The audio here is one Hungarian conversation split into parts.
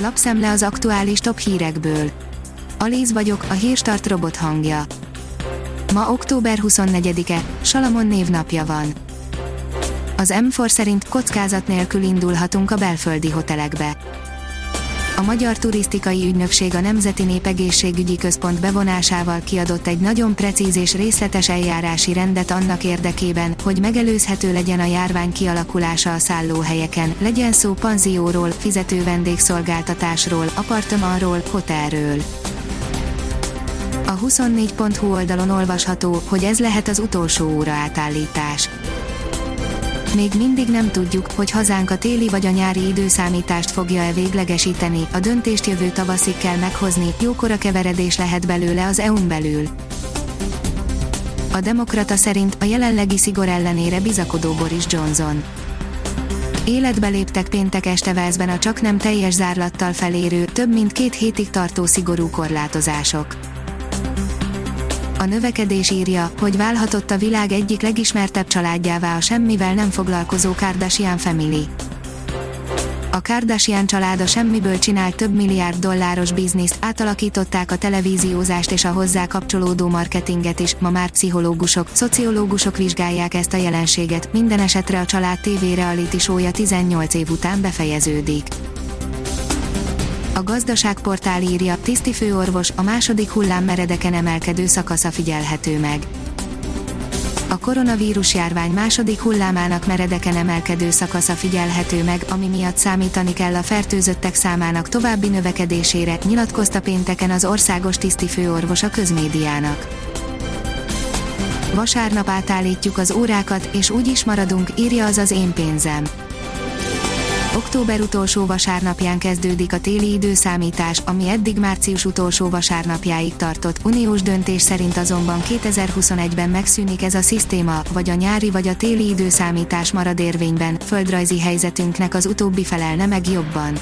Lapszemle az aktuális top hírekből. Alíz vagyok, a hírstart robot hangja. Ma október 24-e, Salamon névnapja van. Az M4 szerint kockázat nélkül indulhatunk a belföldi hotelekbe. A Magyar Turisztikai Ügynökség a Nemzeti Népegészségügyi Központ bevonásával kiadott egy nagyon precíz és részletes eljárási rendet annak érdekében, hogy megelőzhető legyen a járvány kialakulása a szállóhelyeken, legyen szó panzióról, fizető vendégszolgáltatásról, apartmanról, hotelről. A 24.hu oldalon olvasható, hogy ez lehet az utolsó óra átállítás. Még mindig nem tudjuk, hogy hazánk a téli vagy a nyári időszámítást fogja-e véglegesíteni, a döntést jövő tavaszig kell meghozni, jókora keveredés lehet belőle az EU-n belül. A Demokrata szerint a jelenlegi szigor ellenére bizakodó Boris Johnson. Életbe léptek péntek este Velszben a csak nem teljes zárlattal felérő, több mint két hétig tartó szigorú korlátozások. A növekedés írja, hogy válhatott a világ egyik legismertebb családjává a semmivel nem foglalkozó Kardashian Family. A Kardashian család a semmiből csinált több milliárd dolláros bizniszt, átalakították a televíziózást és a hozzá kapcsolódó marketinget is, ma már pszichológusok, szociológusok vizsgálják ezt a jelenséget, minden esetre a család TV reality show 18 év után befejeződik. A gazdaságportál írja, tiszti főorvos, a második hullám meredeken emelkedő szakasza figyelhető meg. A koronavírus járvány második hullámának meredeken emelkedő szakasza figyelhető meg, ami miatt számítani kell a fertőzöttek számának további növekedésére, nyilatkozta pénteken az országos tiszti főorvos a közmédiának. Vasárnap átállítjuk az órákat, és úgy is maradunk, írja az az én pénzem Október utolsó vasárnapján kezdődik a téli időszámítás, ami eddig március utolsó vasárnapjáig tartott. Uniós döntés szerint azonban 2021-ben megszűnik ez a szisztéma, vagy a nyári vagy a téli időszámítás marad érvényben, földrajzi helyzetünknek az utóbbi felelne meg jobban.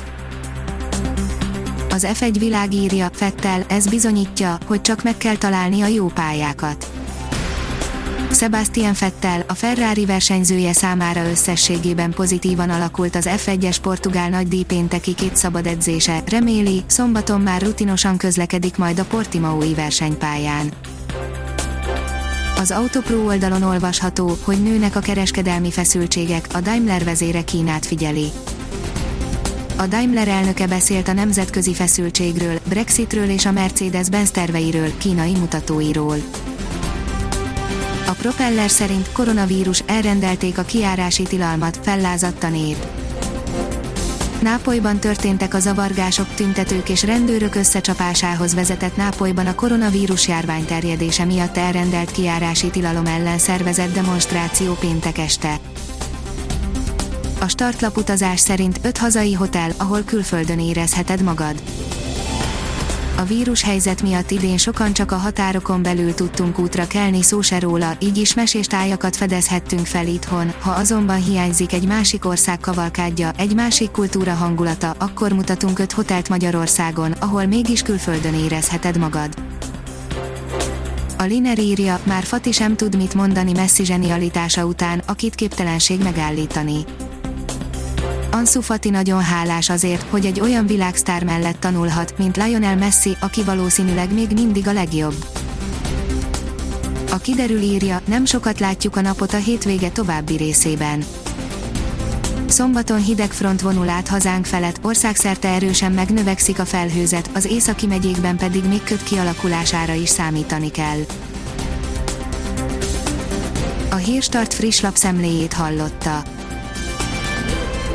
Az F1 világírja, Fettel, ez bizonyítja, hogy csak meg kell találni a jó pályákat Sebastian Vettel, a Ferrari versenyzője számára összességében pozitívan alakult az F1-es portugál nagy pénteki két szabad edzése, reméli, szombaton már rutinosan közlekedik majd a Portimaui versenypályán. Az Autopro oldalon olvasható, hogy nőnek a kereskedelmi feszültségek, a Daimler vezére Kínát figyeli. A Daimler elnöke beszélt a nemzetközi feszültségről, Brexitről és a Mercedes-Benz terveiről, kínai mutatóiról. A propeller szerint koronavírus elrendelték a kiárási tilalmat, fellázadt a nép. Nápolyban történtek a zavargások, tüntetők és rendőrök összecsapásához vezetett Nápolyban a koronavírus járvány terjedése miatt elrendelt kiárási tilalom ellen szervezett demonstráció péntek este. A startlap utazás szerint 5 hazai hotel, ahol külföldön érezheted magad. A vírus helyzet miatt idén sokan csak a határokon belül tudtunk útra kelni szó se róla, így is meséstájakat fedezhettünk fel itthon, ha azonban hiányzik egy másik ország kavalkádja, egy másik kultúra hangulata, akkor mutatunk öt hotelt Magyarországon, ahol mégis külföldön érezheted magad. A Liner írja, már Fati sem tud mit mondani Messi zsenialitása után, akit képtelenség megállítani Ansu Fati nagyon hálás azért, hogy egy olyan világsztár mellett tanulhat, mint Lionel Messi, aki valószínűleg még mindig a legjobb. A kiderül írja, nem sokat látjuk a napot a hétvége további részében. Szombaton hideg front vonul át hazánk felett, országszerte erősen megnövekszik a felhőzet, az északi megyékben pedig még köt kialakulására is számítani kell. A Hírstart friss lapszemléjét hallotta.